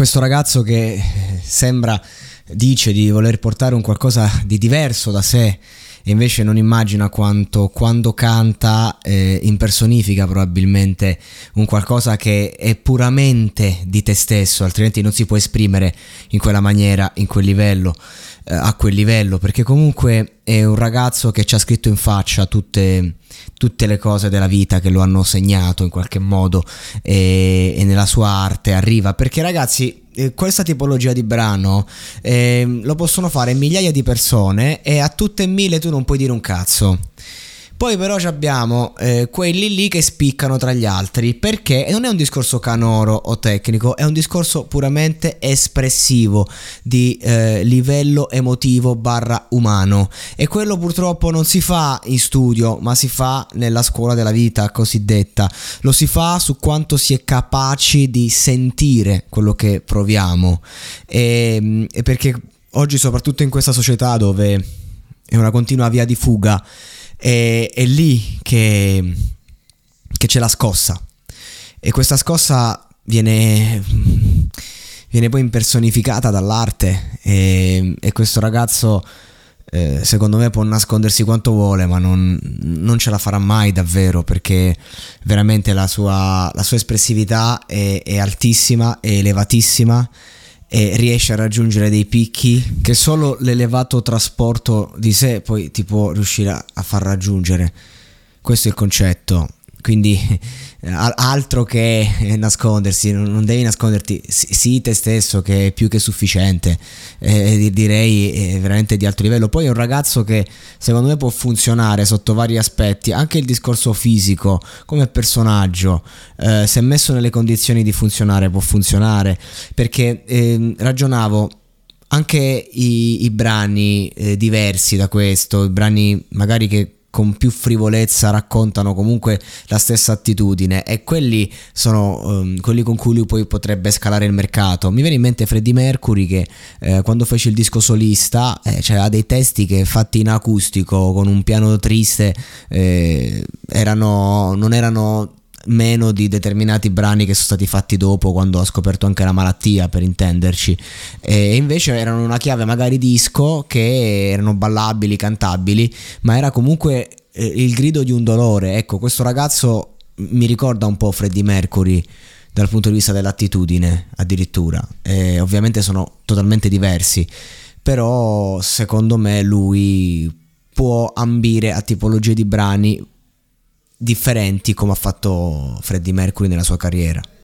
questo ragazzo che sembra, dice di voler portare un qualcosa di diverso da sé e invece non immagina quanto quando canta eh, impersonifica probabilmente un qualcosa che è puramente di te stesso, altrimenti non si può esprimere in quella maniera, in quel livello, eh, a quel livello, perché comunque è un ragazzo che ci ha scritto in faccia tutte, tutte le cose della vita che lo hanno segnato in qualche modo e, e nella sua arte arriva, perché ragazzi questa tipologia di brano eh, lo possono fare migliaia di persone e a tutte e mille tu non puoi dire un cazzo. Poi però abbiamo eh, quelli lì che spiccano tra gli altri perché non è un discorso canoro o tecnico, è un discorso puramente espressivo di eh, livello emotivo barra umano. E quello purtroppo non si fa in studio ma si fa nella scuola della vita cosiddetta, lo si fa su quanto si è capaci di sentire quello che proviamo. E, e perché oggi soprattutto in questa società dove è una continua via di fuga è, è lì che, che c'è la scossa. E questa scossa viene, viene poi impersonificata dall'arte e, e questo ragazzo eh, secondo me può nascondersi quanto vuole ma non, non, ce la farà mai davvero perché veramente la sua, la sua espressività è, è altissima, è elevatissima e riesce a raggiungere dei picchi che solo l'elevato trasporto di sé poi ti può riuscire a far raggiungere. Questo è il concetto. Quindi altro che nascondersi, non devi nasconderti, sii te stesso che è più che sufficiente, eh, direi veramente di alto livello. Poi è un ragazzo che secondo me può funzionare sotto vari aspetti, anche il discorso fisico come personaggio, eh, se messo nelle condizioni di funzionare può funzionare, perché eh, ragionavo anche i, i brani eh, diversi da questo, i brani magari che con più frivolezza raccontano comunque la stessa attitudine e quelli sono um, quelli con cui lui poi potrebbe scalare il mercato. Mi viene in mente Freddie Mercury che eh, quando fece il disco solista eh, c'era dei testi che fatti in acustico con un piano triste eh, erano, non erano meno di determinati brani che sono stati fatti dopo quando ha scoperto anche la malattia per intenderci. E invece erano una chiave magari disco che erano ballabili, cantabili ma era comunque eh, il grido di un dolore. Ecco questo ragazzo mi ricorda un po' Freddie Mercury dal punto di vista dell'attitudine addirittura. E ovviamente sono totalmente diversi. Però secondo me lui può ambire a tipologie di brani differenti come ha fatto Freddie Mercury nella sua carriera.